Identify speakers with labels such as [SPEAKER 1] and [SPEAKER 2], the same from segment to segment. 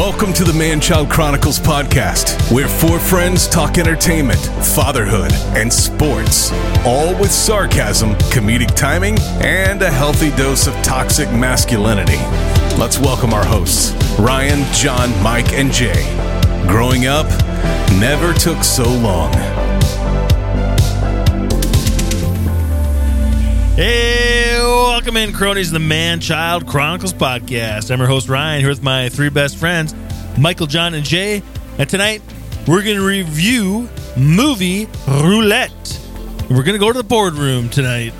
[SPEAKER 1] Welcome to the Man Child Chronicles podcast, where four friends talk entertainment, fatherhood, and sports, all with sarcasm, comedic timing, and a healthy dose of toxic masculinity. Let's welcome our hosts, Ryan, Jon, Mike, and Jay. Growing up never took so long.
[SPEAKER 2] Hey, welcome in, cronies, the Man Child Chronicles podcast. I'm your host, Ryan, here with my three best friends, Michael, Jon, and Jay. And tonight, we're going to review movie roulette. We're going to go to the boardroom tonight.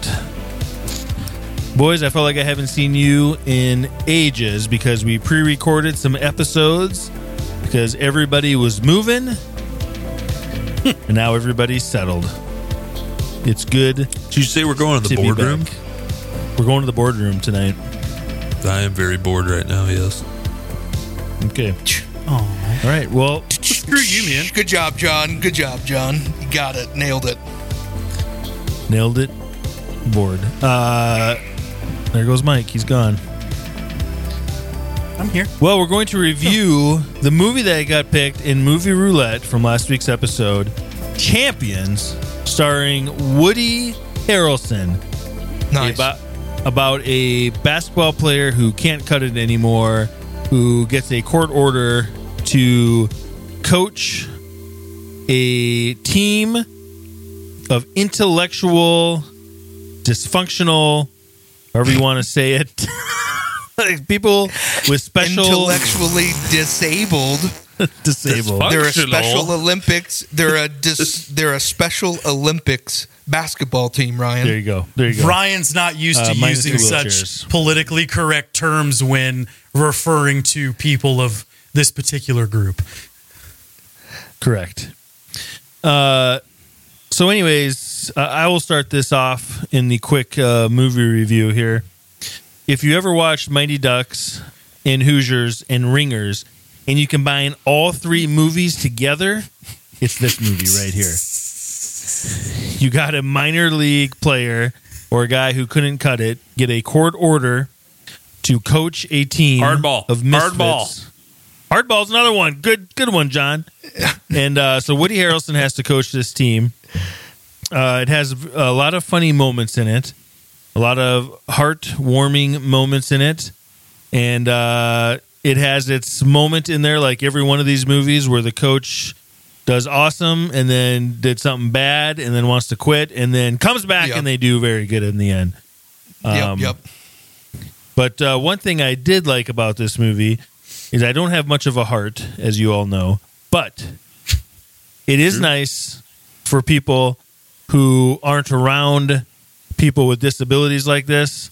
[SPEAKER 2] Boys, I felt like I haven't seen you in ages because we pre recorded some episodes because everybody was moving and now everybody's settled. It's good
[SPEAKER 3] Did you say we're going to
[SPEAKER 2] to
[SPEAKER 3] the
[SPEAKER 2] be
[SPEAKER 3] boardroom?
[SPEAKER 2] We're going to the boardroom tonight.
[SPEAKER 3] I am very bored right now. Yes.
[SPEAKER 2] Okay. All right. Well,
[SPEAKER 4] Screw you, man. Good job, Jon. Good job, Jon. You got it. Nailed it.
[SPEAKER 2] nailed it. Board. Uh, there goes Mike. He's gone.
[SPEAKER 4] I'm here.
[SPEAKER 2] Well, we're going to review the movie that got picked in Movie Roulette from last week's episode, Champions, starring Woody Harrelson.
[SPEAKER 4] Nice.
[SPEAKER 2] About, about a basketball player who can't cut it anymore, who gets a court order to coach a team of intellectual, dysfunctional, however you want to say it, people with special
[SPEAKER 4] Intellectually disabled.
[SPEAKER 2] disabled.
[SPEAKER 4] They're a special Olympics. They're a dis, they're a special Olympics basketball team. Ryan.
[SPEAKER 2] There you go. There you go.
[SPEAKER 5] Ryan's not used
[SPEAKER 2] Uh,
[SPEAKER 5] to
[SPEAKER 2] minus
[SPEAKER 5] using
[SPEAKER 2] the
[SPEAKER 5] such
[SPEAKER 2] wheelchairs.
[SPEAKER 5] politically correct terms when referring to people of this particular group.
[SPEAKER 2] Correct. Uh, so, anyways, uh, I will start this off in the quick uh, movie review here. If you ever watched Mighty Ducks and Hoosiers and Ringers, and you combine all three movies together, it's this movie right here. You got a minor league player or a guy who couldn't cut it get a court order to coach a team
[SPEAKER 3] Hardball.
[SPEAKER 2] of misfits.
[SPEAKER 3] Hardball.
[SPEAKER 2] Hardball's another one. Good, good one, Jon. And uh, so Woody Harrelson has to coach this team. Uh, it has a lot of funny moments in it, a lot of heartwarming moments in it, and uh, it has its moment in there, like every one of these movies, where the coach does awesome and then did something bad and then wants to quit and then comes back
[SPEAKER 4] Yep.
[SPEAKER 2] and they do very good in the end. Um,
[SPEAKER 4] yep. Yep.
[SPEAKER 2] But uh, one thing I did like about this movie is I don't have much of a heart, as you all know, but it is nice for people who aren't around people with disabilities like this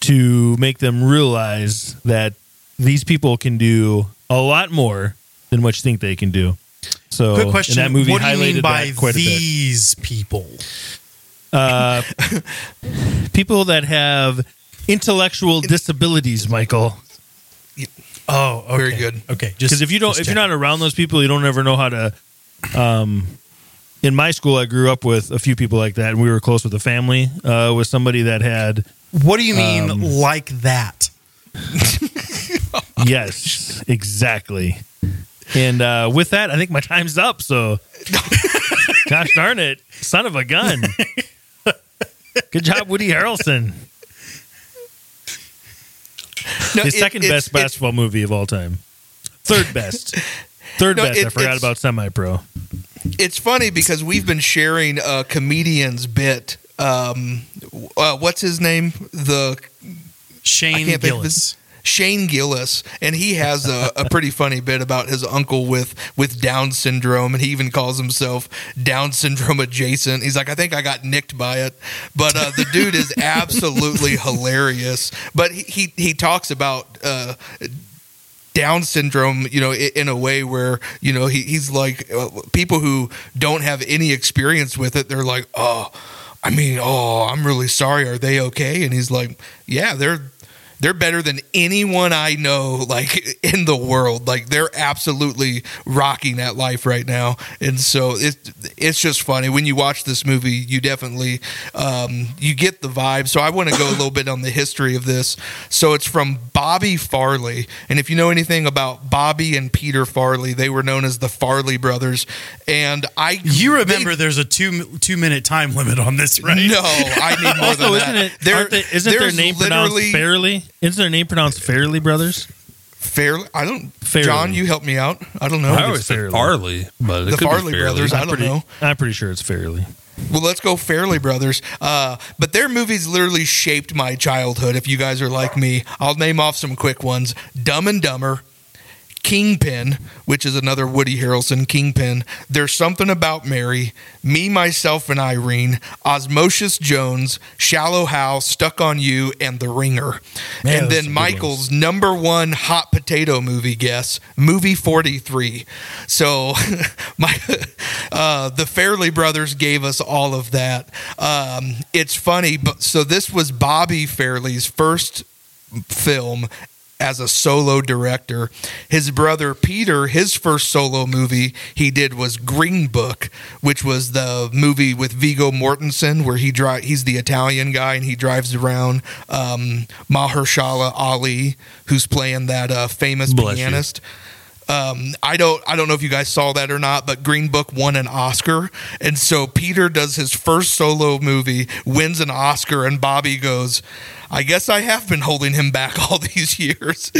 [SPEAKER 2] to make them realize that these people can do a lot more than what you think they can do. So,
[SPEAKER 5] Quick question:
[SPEAKER 2] that movie
[SPEAKER 5] What do you mean by
[SPEAKER 2] that quite a bit.
[SPEAKER 5] these people?
[SPEAKER 2] Uh, people that have intellectual disabilities, Michael.
[SPEAKER 5] Oh, okay.
[SPEAKER 4] Very good.
[SPEAKER 5] Okay, just
[SPEAKER 2] because if you don't if you're not around those people you don't ever know how to um in my school i grew up with a few people like that and we were close with a family uh with somebody that had
[SPEAKER 5] what do you mean
[SPEAKER 2] um,
[SPEAKER 5] like that?
[SPEAKER 2] yes exactly and uh with that i think my time's up so gosh darn it son of a gun good job woody harrelson
[SPEAKER 4] No,
[SPEAKER 2] his
[SPEAKER 4] it-
[SPEAKER 2] second
[SPEAKER 4] it's-
[SPEAKER 2] best
[SPEAKER 4] it's-
[SPEAKER 2] basketball movie of all time third best third
[SPEAKER 4] No,
[SPEAKER 2] best
[SPEAKER 4] it-
[SPEAKER 2] i forgot about semi-pro
[SPEAKER 4] It's funny because we've been sharing a comedian's bit. Um, uh, what's his name? The
[SPEAKER 5] Shane Gillis.
[SPEAKER 4] Shane Gillis, and he has a, a pretty funny bit about his uncle with with Down syndrome, and he even calls himself Down syndrome adjacent. He's like, I think I got nicked by it, but uh, the dude is absolutely hilarious. But he he, he talks about. Uh, down syndrome, you know, in a way where you know he, he's like uh, people who don't have any experience with it. They're like, oh, I mean, oh, I'm really sorry. Are they okay? And he's like, yeah, they're they're better than anyone I know, like in the world. Like they're absolutely rocking that life right now, and so it it's just funny when you watch this movie. You definitely um, you get the vibe. So I want to go a little bit on the history of this. So it's from Bobby Farley, and if you know anything about Bobby and Peter Farley, they were known as the Farley brothers. And I
[SPEAKER 5] You remember
[SPEAKER 4] they-
[SPEAKER 5] there's a two two minute time limit on this, right?
[SPEAKER 4] no, I need more
[SPEAKER 2] Also,
[SPEAKER 4] than
[SPEAKER 2] isn't
[SPEAKER 4] that.
[SPEAKER 2] it?
[SPEAKER 4] There-
[SPEAKER 2] aren't they, isn't their name pronounced
[SPEAKER 4] literally-
[SPEAKER 2] Fairly? Isn't their name pronounced Fairly Brothers?
[SPEAKER 4] Fairly, I don't.
[SPEAKER 2] Fairly.
[SPEAKER 4] Jon, you help me out. I don't know.
[SPEAKER 3] I always say
[SPEAKER 2] Fairly.
[SPEAKER 3] Farley, but it
[SPEAKER 4] the
[SPEAKER 3] could be
[SPEAKER 4] Farley
[SPEAKER 3] Fairly.
[SPEAKER 4] brothers. I don't
[SPEAKER 2] Pretty-
[SPEAKER 4] know.
[SPEAKER 2] I'm pretty sure it's Fairly.
[SPEAKER 4] Well, let's go Fairly Brothers. Uh, but their movies literally shaped my childhood. If you guys are like me, I'll name off some quick ones: Dumb and Dumber, Kingpin, which is another Woody Harrelson Kingpin. There's something about Mary, Me, Myself, and Irene, Osmosis Jones, Shallow Hal, Stuck on You, and The Ringer.
[SPEAKER 2] Man,
[SPEAKER 4] and then Michael's number one hot potato movie guess, movie 43. So my uh, the Farrelly brothers gave us all of that. Um, it's funny, but so this was Bobby Farrelly's first film as a solo director. His brother Peter, his first solo movie he did was Green Book, which was the movie with Viggo Mortensen where he dri- he's the Italian guy and he drives around um, Mahershala Ali, who's playing that uh, famous
[SPEAKER 3] Bless you.
[SPEAKER 4] pianist. Um, I don't I don't know if you guys saw that or not, but Green Book won an Oscar, and so Peter does his first solo movie, wins an Oscar, and Bobby goes, "I guess I have been holding him back all these years."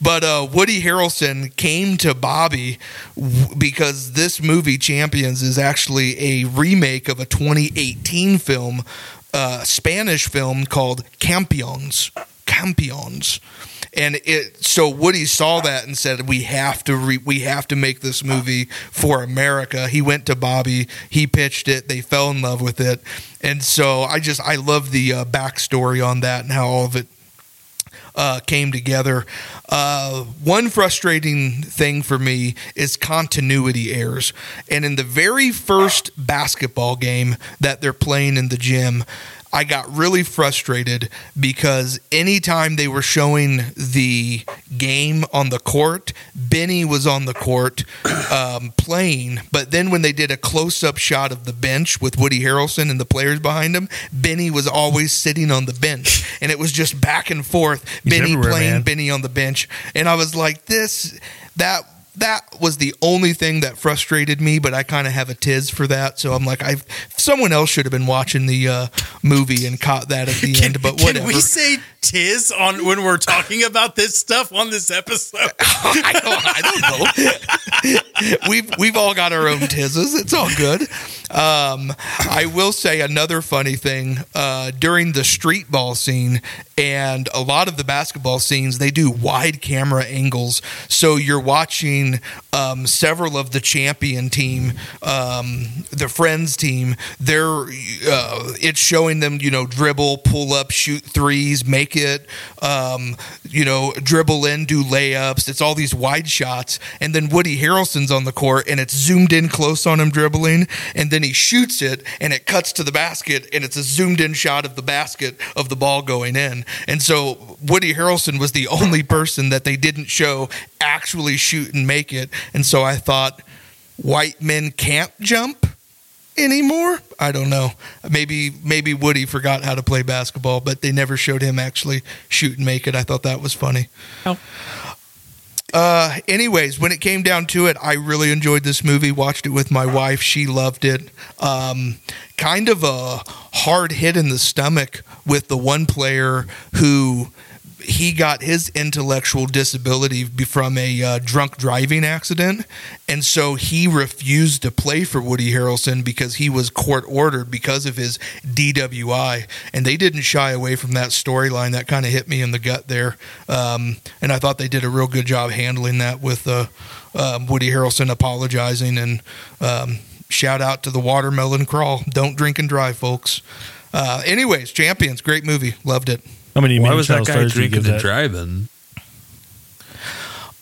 [SPEAKER 4] but uh, Woody Harrelson came to Bobby w- because this movie Champions is actually a remake of a 2018 film, uh, Spanish film called Campeons. Campeons and it so Woody saw that and said we have to re, we have to make this movie for America. He went to Bobby, he pitched it, they fell in love with it, and so I just I love the uh, backstory on that and how all of it uh, came together. Uh, one frustrating thing for me is continuity errors. And in the very first basketball game that they're playing in the gym, I got really frustrated because anytime they were showing the game on the court, Benny was on the court um, playing. But then when they did a close up shot of the bench with Woody Harrelson and the players behind him, Benny was always sitting on the bench. And it was just back and forth. Benny playing,
[SPEAKER 2] man.
[SPEAKER 4] Benny on the bench. And I was like, this, that. That was the only thing that frustrated me, but I kind of have a tiz for that. So I'm like, I someone else should have been watching the uh, movie and caught that at the end. But whatever.
[SPEAKER 5] Can we say "tiz" on when we're talking about this stuff on this episode?
[SPEAKER 4] I don't, I don't know. we've we've all got our own tizzes. It's all good. Um, I will say another funny thing uh, during the street ball scene and a lot of the basketball scenes, they do wide camera angles, so you're watching um, several of the champion team, um, the friends team. They're uh, it's showing them, you know, dribble, pull up, shoot threes, make it, um, you know, dribble in, do layups. It's all these wide shots, and then Woody Harrelson's on the court, and it's zoomed in close on him dribbling, and then he shoots it, and it cuts to the basket, and it's a zoomed in shot of the basket of the ball going in, and so Woody Harrelson was the only person that they didn't show actually shoot and make it, and so I thought white men can't jump anymore. I don't know. Maybe maybe Woody forgot how to play basketball, but they never showed him actually shoot and make it. I thought that was funny.
[SPEAKER 5] Oh.
[SPEAKER 4] Uh, anyways, when it came down to it, I really enjoyed this movie. Watched it with my wife; she loved it. Um, kind of a hard hit in the stomach with the one player who he got his intellectual disability from a uh, drunk driving accident, and so he refused to play for Woody Harrelson because he was court ordered because of his DWI, and they didn't shy away from that storyline. That kind of hit me in the gut there, um, and I thought they did a real good job handling that with uh, um, Woody Harrelson apologizing and. Um, Shout out to the watermelon crawl. Don't drink and drive, folks. Uh, anyways, champions, great movie. Loved it.
[SPEAKER 2] How many
[SPEAKER 3] Why was that guy
[SPEAKER 2] stars
[SPEAKER 3] drinking and driving?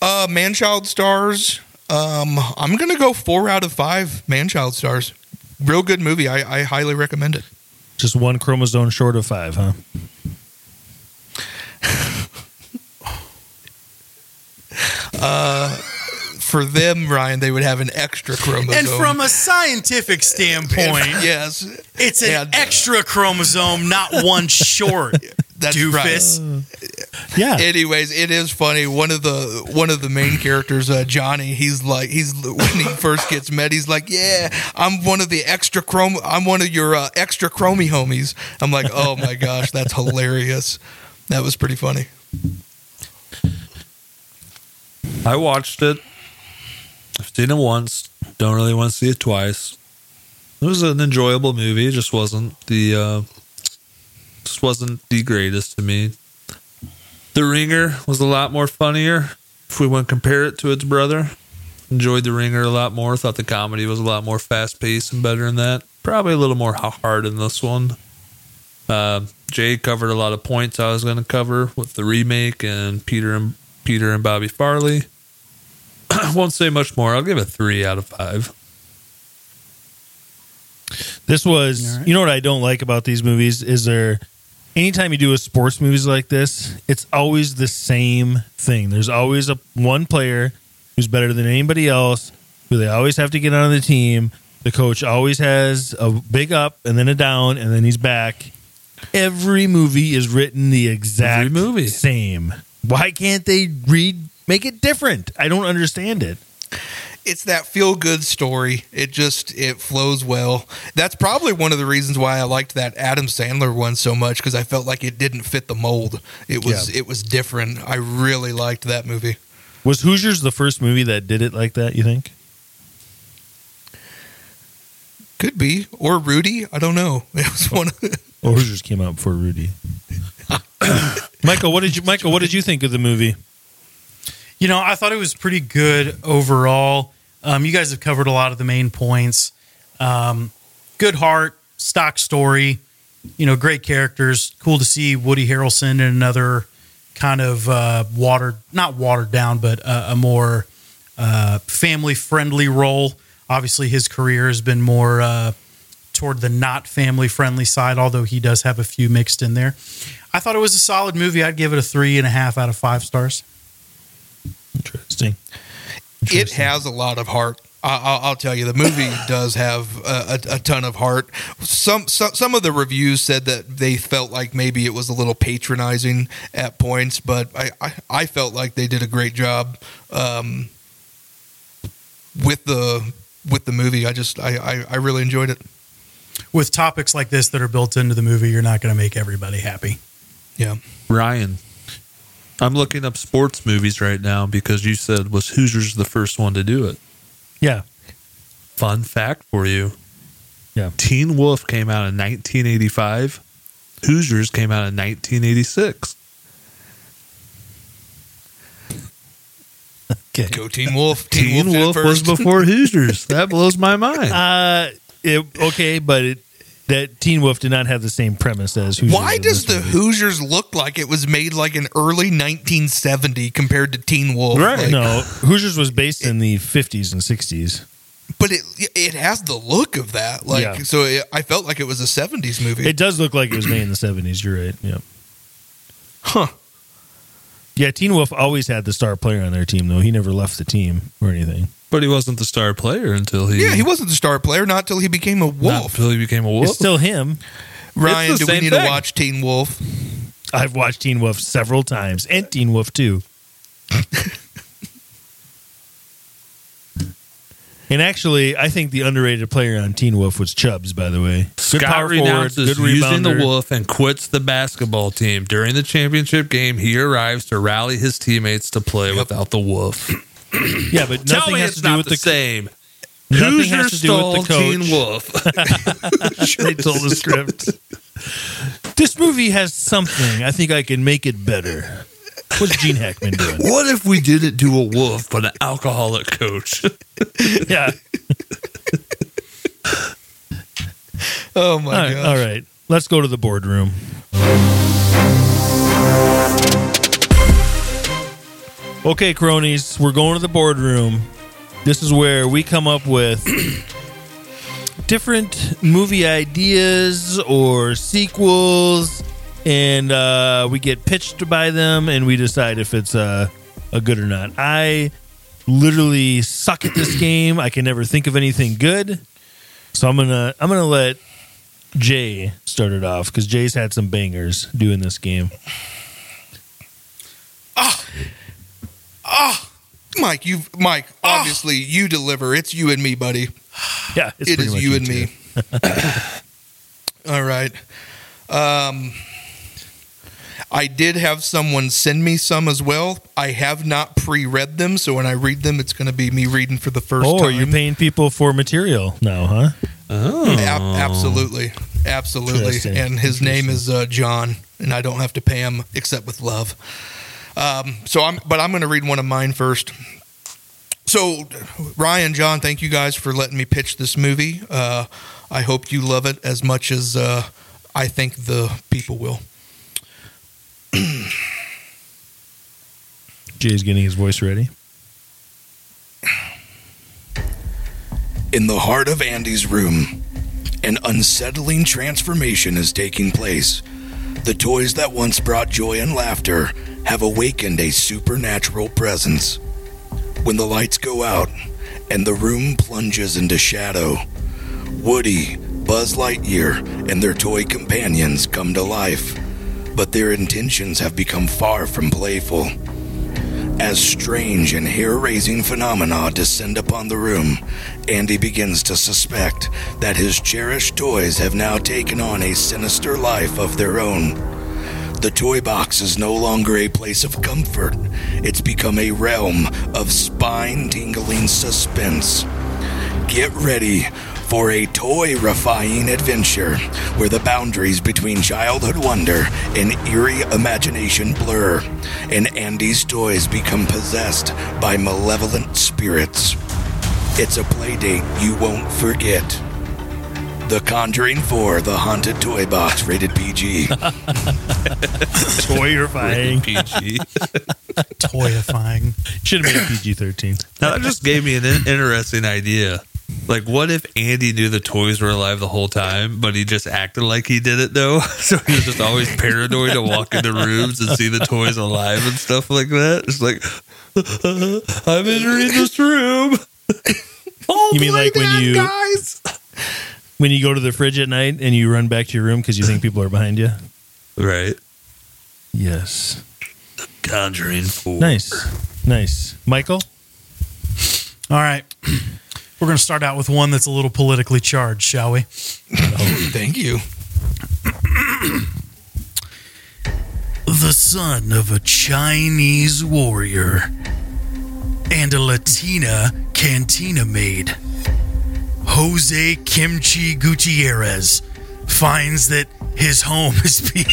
[SPEAKER 4] Uh, Manchild stars. Um, I'm gonna go four out of five Manchild stars. Real good movie. I, I highly recommend it.
[SPEAKER 2] Just one chromosome short of five, huh?
[SPEAKER 4] uh, for them, Ryan, they would have an extra chromosome.
[SPEAKER 5] And from a scientific standpoint,
[SPEAKER 4] yes,
[SPEAKER 5] it's an
[SPEAKER 4] and, uh,
[SPEAKER 5] extra chromosome, not one short.
[SPEAKER 4] That's
[SPEAKER 5] doofus.
[SPEAKER 2] Yeah.
[SPEAKER 4] Anyways, it is funny. One of the one of the main characters, uh, Johnny, he's like he's when he first gets met, he's like, "Yeah, I'm one of the extra chrome. I'm one of your uh, extra chromie homies." I'm like, "Oh my gosh, that's hilarious." That was pretty funny.
[SPEAKER 3] I watched it. I've seen it once. Don't really want to see it twice. It was an enjoyable movie. It just wasn't the uh, just wasn't the greatest to me. The Ringer was a lot more funnier. If we want to compare it to its brother, enjoyed The Ringer a lot more. Thought the comedy was a lot more fast paced and better in that. Probably a little more hard in this one. Uh, Jay covered a lot of points I was going to cover with the remake and Peter and Peter and Bobby Farley. I won't say much more. I'll give it three out of five.
[SPEAKER 2] This was,
[SPEAKER 5] All right.
[SPEAKER 2] you know what I don't like about these movies is there. Anytime you do a sports movies like this, it's always the same thing. There's always a one player who's better than anybody else, who they always have to get on the team. The coach always has a big up and then a down, and then he's back. Every movie is written the exact
[SPEAKER 3] Every movie.
[SPEAKER 2] same. Why can't they read make it different? I don't understand it.
[SPEAKER 4] It's that feel good story. It just it flows well. That's probably one of the reasons why I liked that Adam Sandler one so much because I felt like it didn't fit the mold. It was
[SPEAKER 2] Yeah.
[SPEAKER 4] it was different. I really liked that movie.
[SPEAKER 2] Was Hoosiers the first movie that did it like that? You think?
[SPEAKER 4] Could be or Rudy. I don't know. It was one. Of,
[SPEAKER 2] Or Hoosiers came out before Rudy. Michael, what did you Michael, what did you think of the movie?
[SPEAKER 5] You know, I thought it was pretty good overall. Um, you guys have covered a lot of the main points. Um, good heart, stock story. You know, great characters. Cool to see Woody Harrelson in another kind of uh, watered, not watered down, but uh, a more uh, family friendly role. Obviously, his career has been more uh, toward the not family friendly side, although he does have a few mixed in there. I thought it was a solid movie. I'd give it a three and a half out of five stars.
[SPEAKER 2] Interesting.
[SPEAKER 4] it has a lot of heart. I, I'll, I'll tell you, the movie does have a, a, a ton of heart. Some, some some of the reviews said that they felt like maybe it was a little patronizing at points, but I, I, I felt like they did a great job um, with the with the movie. I just I, I, I really enjoyed it.
[SPEAKER 5] with topics like this that are built into the movie, you're not going to make everybody happy.
[SPEAKER 4] Yeah.
[SPEAKER 3] Ryan, I'm looking up sports movies right now because you said was Hoosiers the first one to do it.
[SPEAKER 2] Yeah.
[SPEAKER 3] Fun fact for you.
[SPEAKER 2] Yeah.
[SPEAKER 3] Teen Wolf came out in 1985. Hoosiers came out in 1986.
[SPEAKER 2] Okay.
[SPEAKER 4] Go Teen Wolf.
[SPEAKER 3] Teen,
[SPEAKER 4] did it
[SPEAKER 3] Wolf was
[SPEAKER 4] first.
[SPEAKER 3] before Hoosiers. That blows my mind.
[SPEAKER 2] Uh it, okay, but it, that Teen Wolf did not have the same premise as Hoosiers.
[SPEAKER 4] Why does the
[SPEAKER 2] movie.
[SPEAKER 4] Hoosiers look like it was made like in early 1970 compared to Teen Wolf? Like,
[SPEAKER 2] no, Hoosiers was based in the 50s and 60s.
[SPEAKER 4] but it it has the look of that. Like
[SPEAKER 2] Yeah.
[SPEAKER 4] so, it, I felt like it was a 70s movie.
[SPEAKER 2] It does look like it was made in the 70s. You're right. Yeah.
[SPEAKER 4] huh?
[SPEAKER 2] Yeah, Teen Wolf always had the star player on their team, though. He never left the team or anything.
[SPEAKER 3] But he wasn't the star player until he
[SPEAKER 4] Yeah, he wasn't the star player not till he became a
[SPEAKER 3] not
[SPEAKER 4] wolf.
[SPEAKER 3] until he became a wolf.
[SPEAKER 2] It's still him.
[SPEAKER 4] Ryan,
[SPEAKER 3] It's
[SPEAKER 4] do we
[SPEAKER 3] same
[SPEAKER 4] need
[SPEAKER 3] thing.
[SPEAKER 4] to watch Teen Wolf?
[SPEAKER 2] I've watched Teen Wolf several times and Teen Wolf 2. and actually, I think the underrated player on Teen Wolf was Chubbs, by the way. Good
[SPEAKER 3] Scott
[SPEAKER 2] power forward,
[SPEAKER 3] renounces
[SPEAKER 2] good
[SPEAKER 3] using the
[SPEAKER 2] rebounder.
[SPEAKER 3] wolf and quits the basketball team. During the championship game, he arrives to rally his teammates to play without the wolf.
[SPEAKER 2] Yeah, but
[SPEAKER 3] Tell
[SPEAKER 2] nothing
[SPEAKER 3] me
[SPEAKER 2] has
[SPEAKER 3] it's
[SPEAKER 2] to do
[SPEAKER 3] not
[SPEAKER 2] with
[SPEAKER 3] the
[SPEAKER 2] the
[SPEAKER 3] same.
[SPEAKER 2] Nothing
[SPEAKER 3] Hoosier
[SPEAKER 2] has to do with the
[SPEAKER 3] stole Teen. Wolf.
[SPEAKER 2] they told the script. this movie has something. I think I can make it better. What's Gene Hackman doing?
[SPEAKER 3] what if we didn't do a wolf but an alcoholic coach?
[SPEAKER 2] Yeah.
[SPEAKER 4] Oh my
[SPEAKER 2] All right,
[SPEAKER 4] god!
[SPEAKER 2] all right. Let's go to the boardroom. Okay, cronies, we're going to the boardroom. This is where we come up with different movie ideas or sequels, and uh, we get pitched by them, and we decide if it's uh, a good or not. I literally suck at this game. I can never think of anything good. So I'm gonna I'm gonna let Jay start it off because Jay's had some bangers doing this game.
[SPEAKER 4] Mike, you Mike, obviously you deliver. It's you and me, buddy.
[SPEAKER 2] Yeah, it's
[SPEAKER 4] It
[SPEAKER 2] pretty much
[SPEAKER 4] you and
[SPEAKER 2] two.
[SPEAKER 4] me. All right. Um I did have someone send me some as well. I have not pre-read them, so when I read them, it's going to be me reading for the first
[SPEAKER 2] Oh,
[SPEAKER 4] time.
[SPEAKER 2] you're paying people for material now, huh?
[SPEAKER 4] Ab- absolutely, absolutely. And his name is uh, Jon, and I don't have to pay him except with love. Um, so I'm, but I'm going to read one of mine first. So, Ryan, Jon, thank you guys for letting me pitch this movie. Uh, I hope you love it as much as uh, I think the people will.
[SPEAKER 2] Jay's getting his voice ready.
[SPEAKER 6] In the heart of Andy's room, an unsettling transformation is taking place. The toys that once brought joy and laughter have awakened a supernatural presence. When the lights go out and the room plunges into shadow, Woody, Buzz Lightyear, and their toy companions come to life, but their intentions have become far from playful. As strange and hair raising phenomena descend upon the room, Andy begins to suspect that his cherished toys have now taken on a sinister life of their own. The toy box is no longer a place of comfort, it's become a realm of spine tingling suspense. Get ready for a toy refying adventure where the boundaries between childhood wonder and eerie imagination blur, and Andy's toys become possessed by malevolent spirits. It's a playdate you won't forget. The Conjuring 4, The Haunted Toy Box, rated PG.
[SPEAKER 2] Toyifying.
[SPEAKER 3] PG.
[SPEAKER 5] Toyifying.
[SPEAKER 2] Should have been PG 13.
[SPEAKER 3] Now that just gave me an in- interesting idea. Like, what if Andy knew the toys were alive the whole time, but he just acted like he did it though? So he was just always paranoid to walk into rooms and see the toys alive and stuff like that. It's like, I'm entering this room. Oh,
[SPEAKER 2] You mean like when
[SPEAKER 3] dead,
[SPEAKER 2] you-
[SPEAKER 3] guys?
[SPEAKER 2] When you go to the fridge at night and you run back to your room because you think people are behind you?
[SPEAKER 3] Right.
[SPEAKER 2] Yes.
[SPEAKER 3] The Conjuring Four.
[SPEAKER 2] Nice. Nice. Michael?
[SPEAKER 5] All right. We're going to start out with one that's a little politically charged, shall we?
[SPEAKER 4] Oh, thank you.
[SPEAKER 5] The son of a Chinese warrior and a Latina cantina maid, Jose Kimchi Gutierrez finds that his home is being,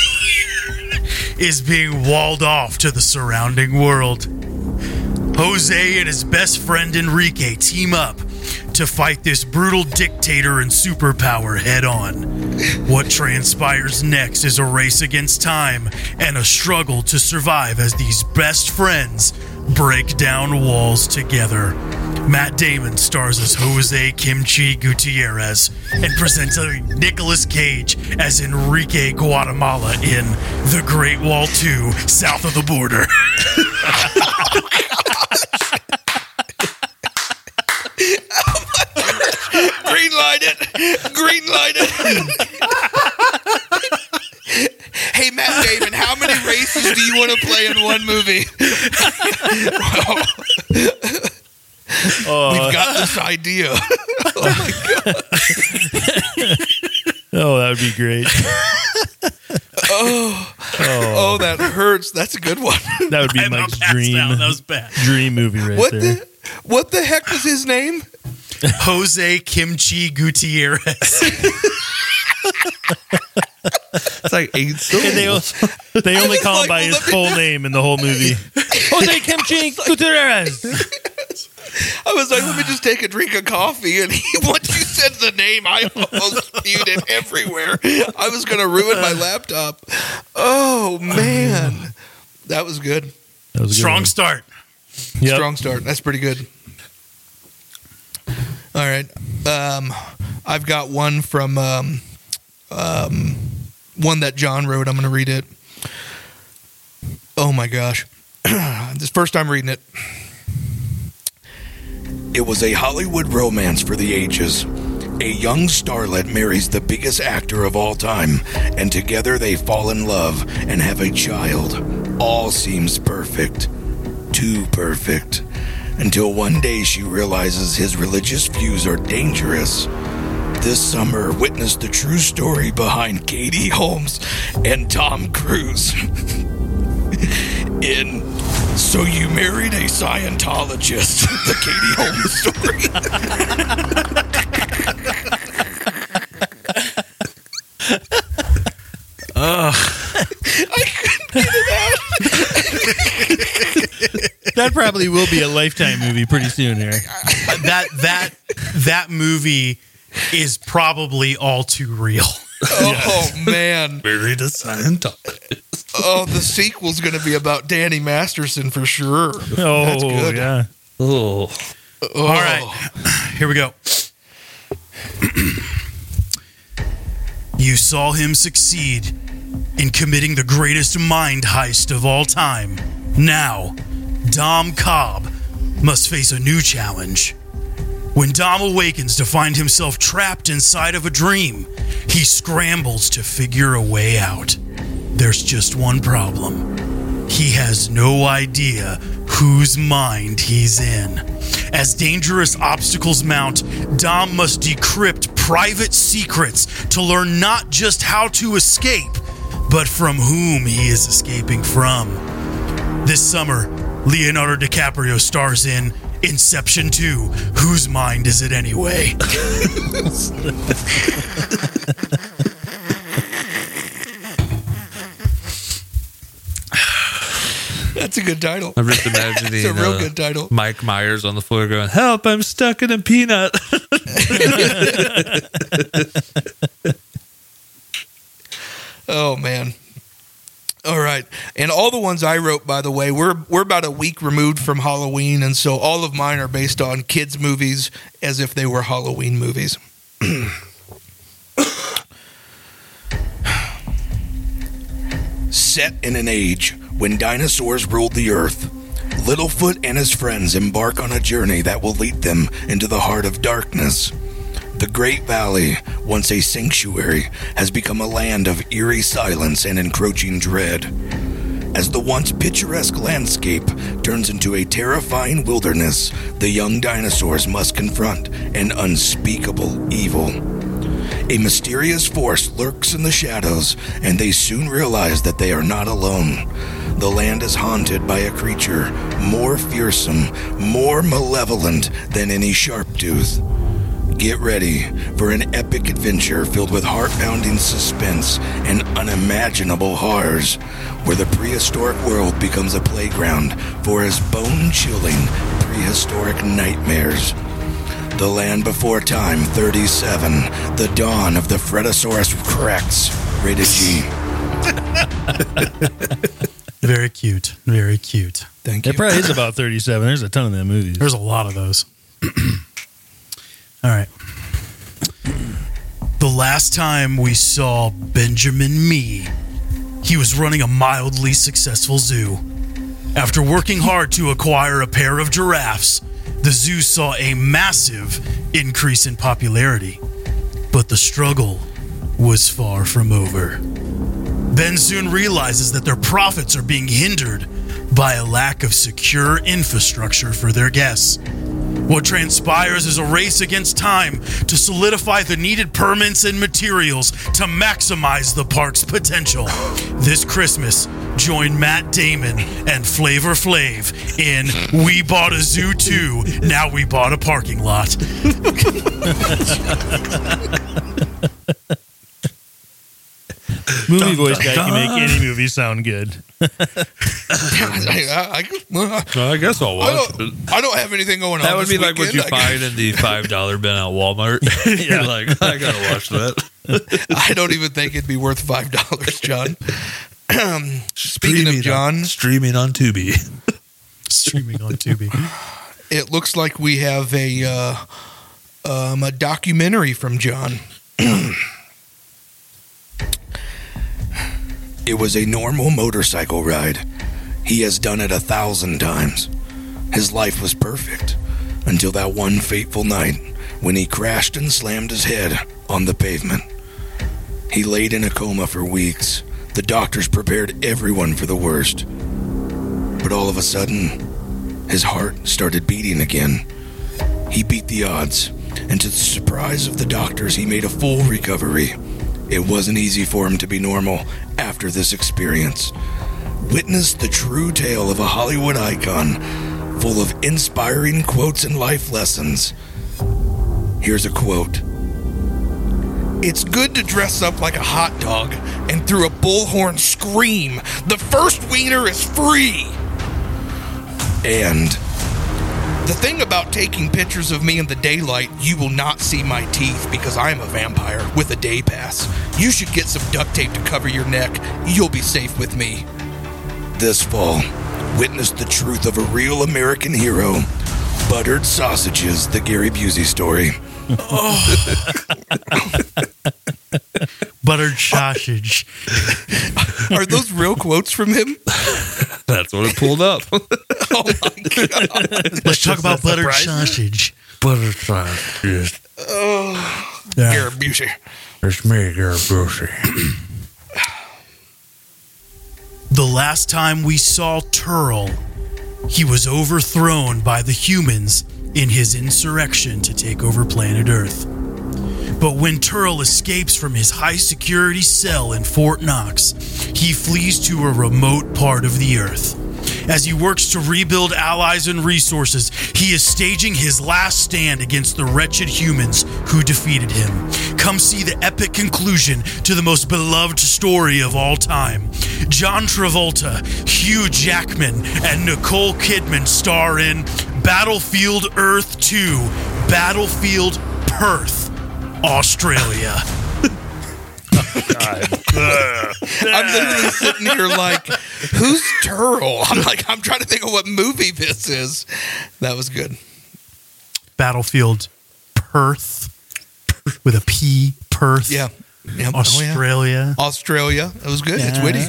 [SPEAKER 5] is being walled off to the surrounding world. Jose and his best friend Enrique team up to fight this brutal dictator and superpower head on. What transpires next is a race against time and a struggle to survive as these best friends break down walls together. Matt Damon stars as Jose Kimchi Gutierrez and presenting Nicolas Cage as Enrique Guatemala in The Great Wall 2 South of the Border.
[SPEAKER 4] Green light it. Green light it. hey, Matt Damon, how many races do you want to play in one movie? Oh. We've got this idea.
[SPEAKER 2] Oh, oh that would be great.
[SPEAKER 4] Oh. oh, oh, that hurts. That's a good one.
[SPEAKER 2] That would be
[SPEAKER 5] I'm
[SPEAKER 2] Mike's dream
[SPEAKER 5] out. That was bad.
[SPEAKER 2] dream movie right
[SPEAKER 4] What
[SPEAKER 2] there.
[SPEAKER 4] the what the heck was his name?
[SPEAKER 5] Jose Kimchi Gutierrez.
[SPEAKER 3] It's like eight
[SPEAKER 2] And
[SPEAKER 3] syllables.
[SPEAKER 2] they, they only
[SPEAKER 4] was
[SPEAKER 2] call him
[SPEAKER 4] like,
[SPEAKER 2] by his
[SPEAKER 4] let me-
[SPEAKER 2] full name in the whole movie. Jose Kimchi Gutierrez.
[SPEAKER 4] I was like, let me just take a drink of coffee. And he, once you said the name, I almost spewed it everywhere. I was going to ruin my laptop. Oh, man. That was good.
[SPEAKER 2] That was a good
[SPEAKER 5] Strong
[SPEAKER 2] one.
[SPEAKER 5] start.
[SPEAKER 2] Yep.
[SPEAKER 4] Strong start. That's pretty good. All right. Um, I've got one from um, um, one that Jon wrote. I'm going to read it. Oh my gosh. this
[SPEAKER 7] first time reading it.
[SPEAKER 4] It was a Hollywood romance for the ages. A young starlet marries the biggest actor of all time, and together they fall in love and have a child. All seems perfect. Too perfect. Until one day she realizes his religious views are dangerous. This summer, witness the true story behind Katie Holmes and Tom Cruise. in So You Married a Scientologist, the Katie Holmes story.
[SPEAKER 2] That probably will be a lifetime movie pretty soon here.
[SPEAKER 5] that that that movie is probably all too real.
[SPEAKER 7] Oh man.
[SPEAKER 3] Married a Scientologist.
[SPEAKER 7] Oh, the sequel's going to be about Danny Masterson for sure.
[SPEAKER 2] Oh,
[SPEAKER 7] good.
[SPEAKER 2] yeah.
[SPEAKER 3] Oh,
[SPEAKER 7] Oh.
[SPEAKER 5] All right, here we go. you saw him succeed in committing the greatest mind heist of all time. Now, Dom Cobb must face a new challenge. When Dom awakens to find himself trapped inside of a dream, he scrambles to figure a way out. There's just one problem. He has no idea whose mind he's in. As dangerous obstacles mount, Dom must decrypt private secrets to learn not just how to escape, but from whom he is escaping from. This summer, Leonardo DiCaprio stars in Inception 2. Whose mind is it anyway?
[SPEAKER 7] That's a good title.
[SPEAKER 3] I'm just imagining
[SPEAKER 7] It's a real
[SPEAKER 3] uh,
[SPEAKER 7] good title.
[SPEAKER 3] Mike Myers on the floor going, "Help! I'm stuck in a peanut."
[SPEAKER 7] Oh man. And all the ones I wrote by the way, we're we're about a week removed from Halloween and so all of mine are based on kids movies as if they were Halloween movies.
[SPEAKER 4] Set in an age when dinosaurs ruled the earth, Littlefoot and his friends embark on a journey that will lead them into the heart of darkness. The Great Valley, once a sanctuary, has become a land of eerie silence and encroaching dread. As the once picturesque landscape turns into a terrifying wilderness, the young dinosaurs must confront an unspeakable evil. A mysterious force lurks in the shadows, and they soon realize that they are not alone. The land is haunted by a creature more fearsome, more malevolent than any sharp tooth. Get ready for an epic adventure filled with heart pounding suspense and unimaginable horrors, where the prehistoric world becomes a playground for his bone chilling prehistoric nightmares. The Land Before Time 37, The Dawn of the Fretosaurus Rex, rated G.
[SPEAKER 5] Very cute. Very cute.
[SPEAKER 7] Thank you.
[SPEAKER 2] It probably is about 37. There's a ton of them movies.
[SPEAKER 5] There's a lot of those. All right. The last time we saw Benjamin Mee, he was running a mildly successful zoo. After working hard to acquire a pair of giraffes, the zoo saw a massive increase in popularity. But the struggle was far from over. Ben soon realizes that their profits are being hindered by a lack of secure infrastructure for their guests. What transpires is a race against time to solidify the needed permits and materials to maximize the park's potential. This Christmas, join Matt Damon and Flavor Flav in We Bought a Zoo Too, Now We Bought a Parking Lot.
[SPEAKER 2] Movie voice guy can make any movie sound good.
[SPEAKER 7] I, I, I,
[SPEAKER 3] I guess I'll
[SPEAKER 7] I
[SPEAKER 3] watch it.
[SPEAKER 7] don't, I don't have anything going on.
[SPEAKER 3] That would
[SPEAKER 7] this
[SPEAKER 3] be like what you
[SPEAKER 7] weekend. I
[SPEAKER 3] find in the five dollar bin at Walmart. You're like, I gotta watch that.
[SPEAKER 7] I don't even think it'd be worth five dollars, Jon. Speaking of
[SPEAKER 3] on-
[SPEAKER 7] Jon,
[SPEAKER 3] streaming on Tubi.
[SPEAKER 5] Streaming on Tubi.
[SPEAKER 7] it looks like we have a uh, um, a documentary from Jon.
[SPEAKER 4] It was a normal motorcycle ride. He has done it a thousand times. His life was perfect until that one fateful night when he crashed and slammed his head on the pavement. He laid in a coma for weeks. The doctors prepared everyone for the worst. But all of a sudden, his heart started beating again. He beat the odds, and to the surprise of the doctors, he made a full recovery. It wasn't easy for him to be normal after this experience. Witness the true tale of a Hollywood icon full of inspiring quotes and life lessons. Here's a quote
[SPEAKER 8] It's good to dress up like a hot dog and through a bullhorn scream, the first wiener is free.
[SPEAKER 4] and
[SPEAKER 8] The thing about taking pictures of me in the daylight, you will not see my teeth because I am a vampire with a day pass. You should get some duct tape to cover your neck. You'll be safe with me.
[SPEAKER 4] this fall, witness the truth of a real American hero. Buttered sausages, the Gary Busey story. oh.
[SPEAKER 5] Buttered sausage.
[SPEAKER 8] Are those real quotes from him?
[SPEAKER 3] That's what it pulled up.
[SPEAKER 8] Oh my god.
[SPEAKER 5] Let's talk about buttered
[SPEAKER 2] surprise.
[SPEAKER 5] sausage.
[SPEAKER 3] Butter sausages.
[SPEAKER 8] Gary Busey.
[SPEAKER 3] It's me, Gary Busey.
[SPEAKER 5] The last time we saw Terl, he was overthrown by the humans in his insurrection to take over planet Earth. But when Terl escapes from his high security cell in Fort Knox, he flees to a remote part of the Earth. As he works to rebuild allies and resources, he is staging his last stand against the wretched humans who defeated him. Come see the epic conclusion to the most beloved story of all time. John Travolta, Hugh Jackman, and Nicole Kidman star in Battlefield Earth 2 Battlefield Perth, Australia.
[SPEAKER 8] I'm literally sitting here like, who's Terl? I'm like, I'm trying to think of what movie this is. That was good.
[SPEAKER 5] Battlefield Perth with a P, Perth,
[SPEAKER 8] Yeah. Yeah. Oh, yeah.
[SPEAKER 5] Australia.
[SPEAKER 8] Australia. That was good. It's witty.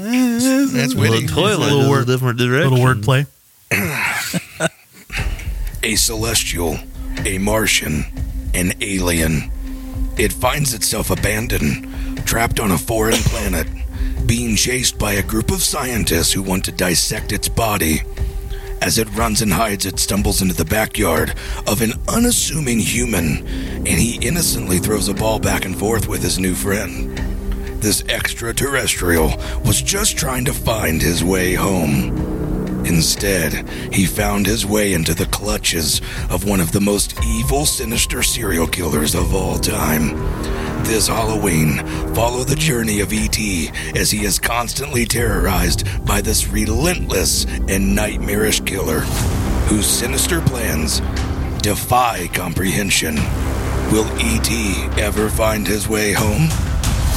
[SPEAKER 8] That's witty.
[SPEAKER 3] toilet
[SPEAKER 5] Little
[SPEAKER 3] is a
[SPEAKER 5] word-
[SPEAKER 3] different direction.
[SPEAKER 5] Little wordplay.
[SPEAKER 4] a celestial, a Martian, an alien. It finds itself abandoned, trapped on a foreign planet, being chased by a group of scientists who want to dissect its body. As it runs and hides, it stumbles into the backyard of an unassuming human, and he innocently throws a ball back and forth with his new friend. This extraterrestrial was just trying to find his way home. Instead, he found his way into the clutches of one of the most evil, sinister serial killers of all time. This Halloween, follow the journey of E.T. as he is constantly terrorized by this relentless and nightmarish killer, whose sinister plans defy comprehension. Will E.T. ever find his way home?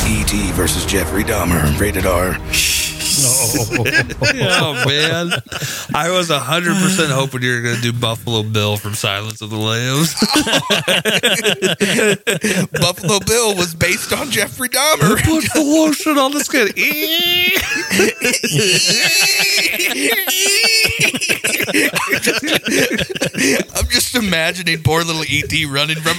[SPEAKER 4] E.T. versus Jeffrey Dahmer, rated R.
[SPEAKER 3] oh man, I was hundred percent hoping you were going to do Buffalo Bill from Silence of the Lambs.
[SPEAKER 8] Buffalo Bill was based on Jeffrey Dahmer.
[SPEAKER 3] Put the lotion on the skin.
[SPEAKER 8] I'm just imagining poor little ET running from.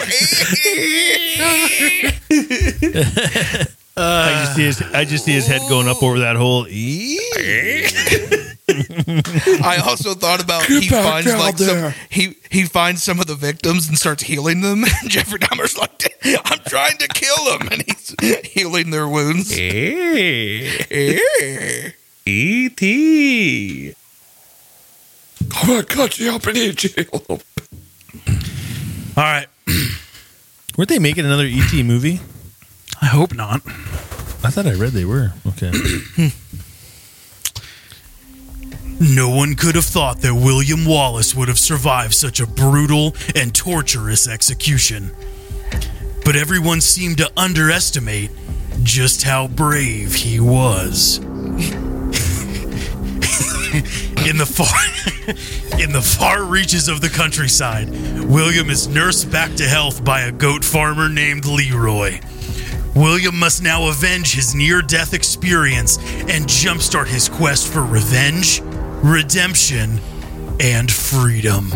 [SPEAKER 2] I just see his I just see his head going up over that hole.
[SPEAKER 8] I also thought about he finds like some he he finds some of the victims and starts healing them. And Jeffrey Dahmer's like, I'm trying to kill them, and he's healing their wounds. Eh. Eh.
[SPEAKER 3] E.T. Oh, I'm going to cut you up and eat you.
[SPEAKER 5] All right.
[SPEAKER 2] Weren't they making another ET movie?
[SPEAKER 5] I hope not.
[SPEAKER 2] I thought I read they were. Okay.
[SPEAKER 5] No one could have thought that William Wallace would have survived such a brutal and torturous execution. But everyone seemed to underestimate just how brave he was. in the far in the far reaches of the countryside, William is nursed back to health by a goat farmer named Leroy. William must now avenge his near death experience and jumpstart his quest for revenge redemption, and freedom.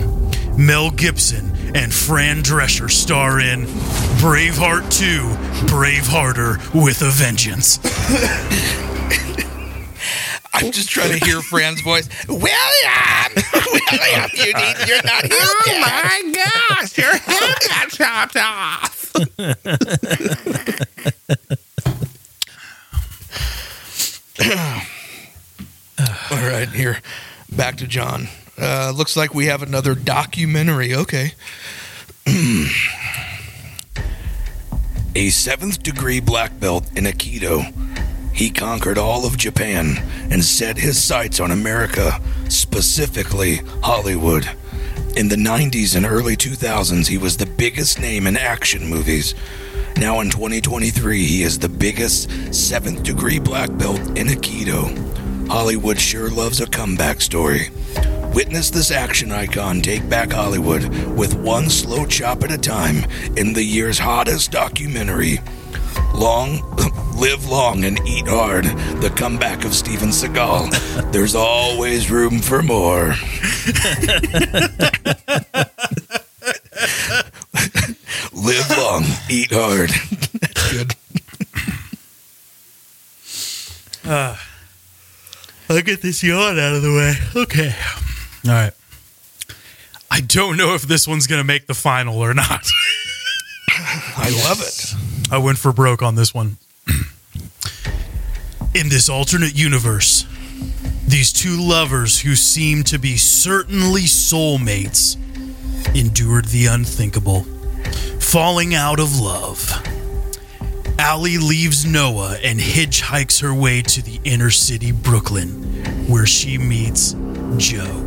[SPEAKER 5] Mel Gibson and Fran Drescher star in Braveheart 2 Bravehearter with a Vengeance.
[SPEAKER 9] I'm just trying to hear Fran's voice. William, William, you need. You're not here. Oh my gosh, your head got chopped off. All right, here, back to Jon. Uh, looks like we have another documentary. Okay.
[SPEAKER 4] A seventh degree black belt in Aikido, he conquered all of Japan and set his sights on America, specifically Hollywood. In the 90s and early 2000s, he was the biggest name in action movies. Now in 2023, he is the biggest seventh degree black belt in Aikido. Hollywood sure loves a comeback story. Witness this action icon take back Hollywood with one slow chop at a time in the year's hottest documentary. Long, live long and eat hard. The comeback of Steven Seagal. There's always room for more. live long, eat hard. That's good. Ah.
[SPEAKER 5] I'll get this yawn out of the way. Okay. All right. I don't know if this one's going to make the final or not.
[SPEAKER 9] I love it.
[SPEAKER 5] I went for broke on this one. In this alternate universe, these two lovers who seem to be certainly soulmates endured the unthinkable, falling out of love. Allie leaves Noah and hitchhikes her way to the inner city, Brooklyn, where she meets Joe.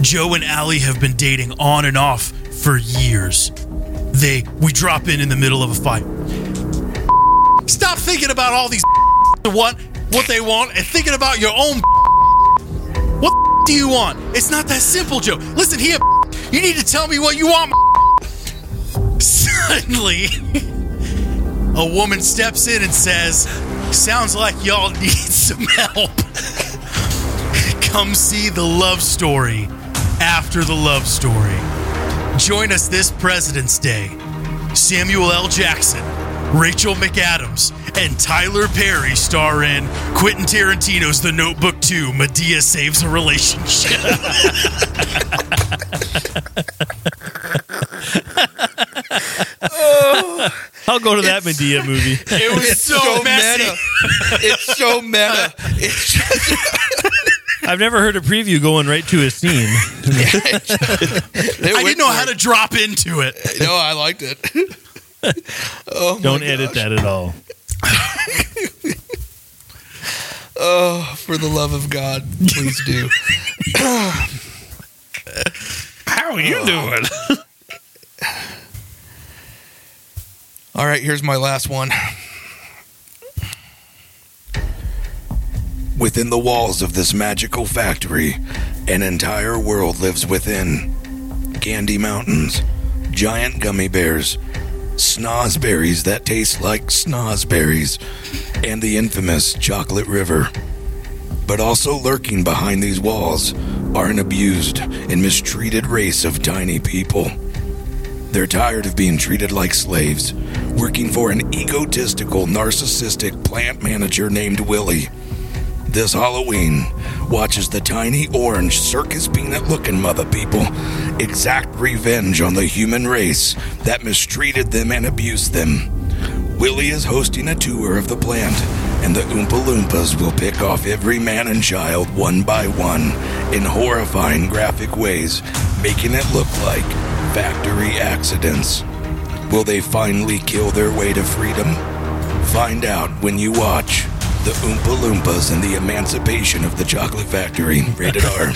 [SPEAKER 5] Joe and Allie have been dating on and off for years. They we drop in in the middle of a fight. Stop thinking about all these what what they want and thinking about your own what do you want? It's not that simple, Joe. Listen here, you need to tell me what you want. Suddenly, a woman steps in and says, "Sounds like y'all need some help." Come see the love story after the love story. Join us this President's Day. Samuel L. Jackson, Rachel McAdams, and Tyler Perry star in Quentin Tarantino's The Notebook 2 Madea Saves a Relationship.
[SPEAKER 2] I'll go to that Madea movie.
[SPEAKER 5] It was so, messy.
[SPEAKER 9] meta. It's so meta. It's just,
[SPEAKER 2] I've never heard a preview going right to a scene.
[SPEAKER 5] I didn't know how to drop into it.
[SPEAKER 9] No, I liked it. oh,
[SPEAKER 2] Don't edit that at all.
[SPEAKER 9] Oh, for the love of God, please do.
[SPEAKER 3] How are you oh. doing?
[SPEAKER 9] All right, here's my last one.
[SPEAKER 4] Within the walls of this magical factory, an entire world lives within. Candy mountains, giant gummy bears, snozberries that taste like snozberries, and the infamous chocolate river. But also lurking behind these walls are an abused and mistreated race of tiny people. They're tired of being treated like slaves, working for an egotistical, narcissistic plant manager named Willie. This Halloween, watch as the tiny orange circus peanut looking mother people exact revenge on the human race that mistreated them and abused them. Willie is hosting a tour of the plant, and the Oompa Loompas will pick off every man and child one by one in horrifying graphic ways, making it look like factory accidents. Will they finally kill their way to freedom? Find out when you watch The Oompa Loompas and the Emancipation of the Chocolate Factory. Rated R.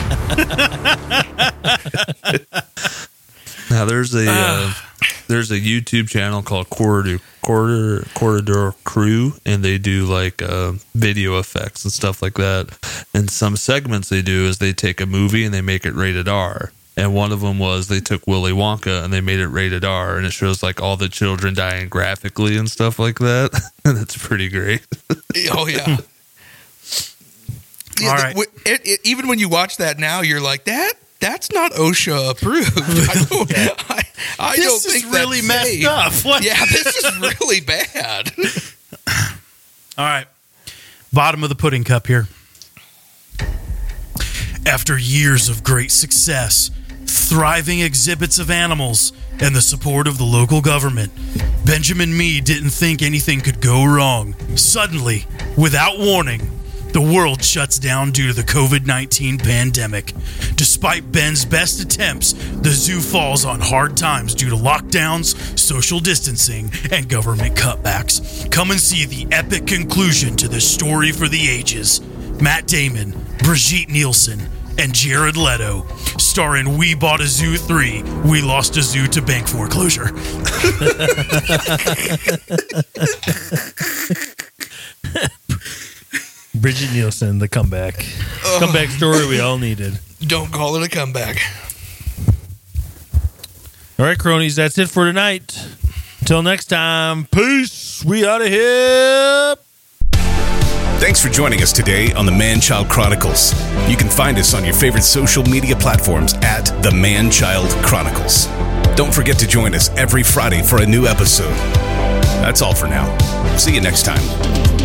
[SPEAKER 3] Now there's a uh, there's a YouTube channel called Corridor Corridor Corridor Crew, and they do like uh, video effects and stuff like that. And some segments they do is they take a movie and they make it rated R. And one of them was they took Willy Wonka and they made it rated R, and it shows like all the children dying graphically and stuff like that. and it's pretty great.
[SPEAKER 9] Oh yeah.
[SPEAKER 4] Yeah,
[SPEAKER 5] All
[SPEAKER 4] the- it, it, even when you watch that now, you're like that. That's not OSHA approved. I don't, I, I
[SPEAKER 5] This
[SPEAKER 4] don't
[SPEAKER 5] is
[SPEAKER 4] think
[SPEAKER 5] really
[SPEAKER 4] that's
[SPEAKER 5] messed
[SPEAKER 4] safe.
[SPEAKER 5] up. What?
[SPEAKER 4] Yeah, this is really bad.
[SPEAKER 5] All right. Bottom of the pudding cup here. After years of great success, thriving exhibits of animals, and the support of the local government, Benjamin Mee didn't think anything could go wrong. Suddenly, without warning, the world shuts down due to the COVID 19 pandemic. Despite Ben's best attempts, the zoo falls on hard times due to lockdowns, social distancing, and government cutbacks. Come and see the epic conclusion to this story for the ages. Matt Damon, Brigitte Nielsen, and Jared Leto, starring We Bought a Zoo 3, We Lost a Zoo to Bank Foreclosure.
[SPEAKER 2] Brigitte Nielsen, the comeback. Comeback story we all needed.
[SPEAKER 4] don't call it a comeback.
[SPEAKER 2] All right, cronies, that's it for tonight. Until next time, peace. We out of here.
[SPEAKER 1] Thanks for joining us today on the Man Child Chronicles. You can find us on your favorite social media platforms at the Man Child Chronicles. Don't forget to join us every Friday for a new episode. That's all for now. See you next time.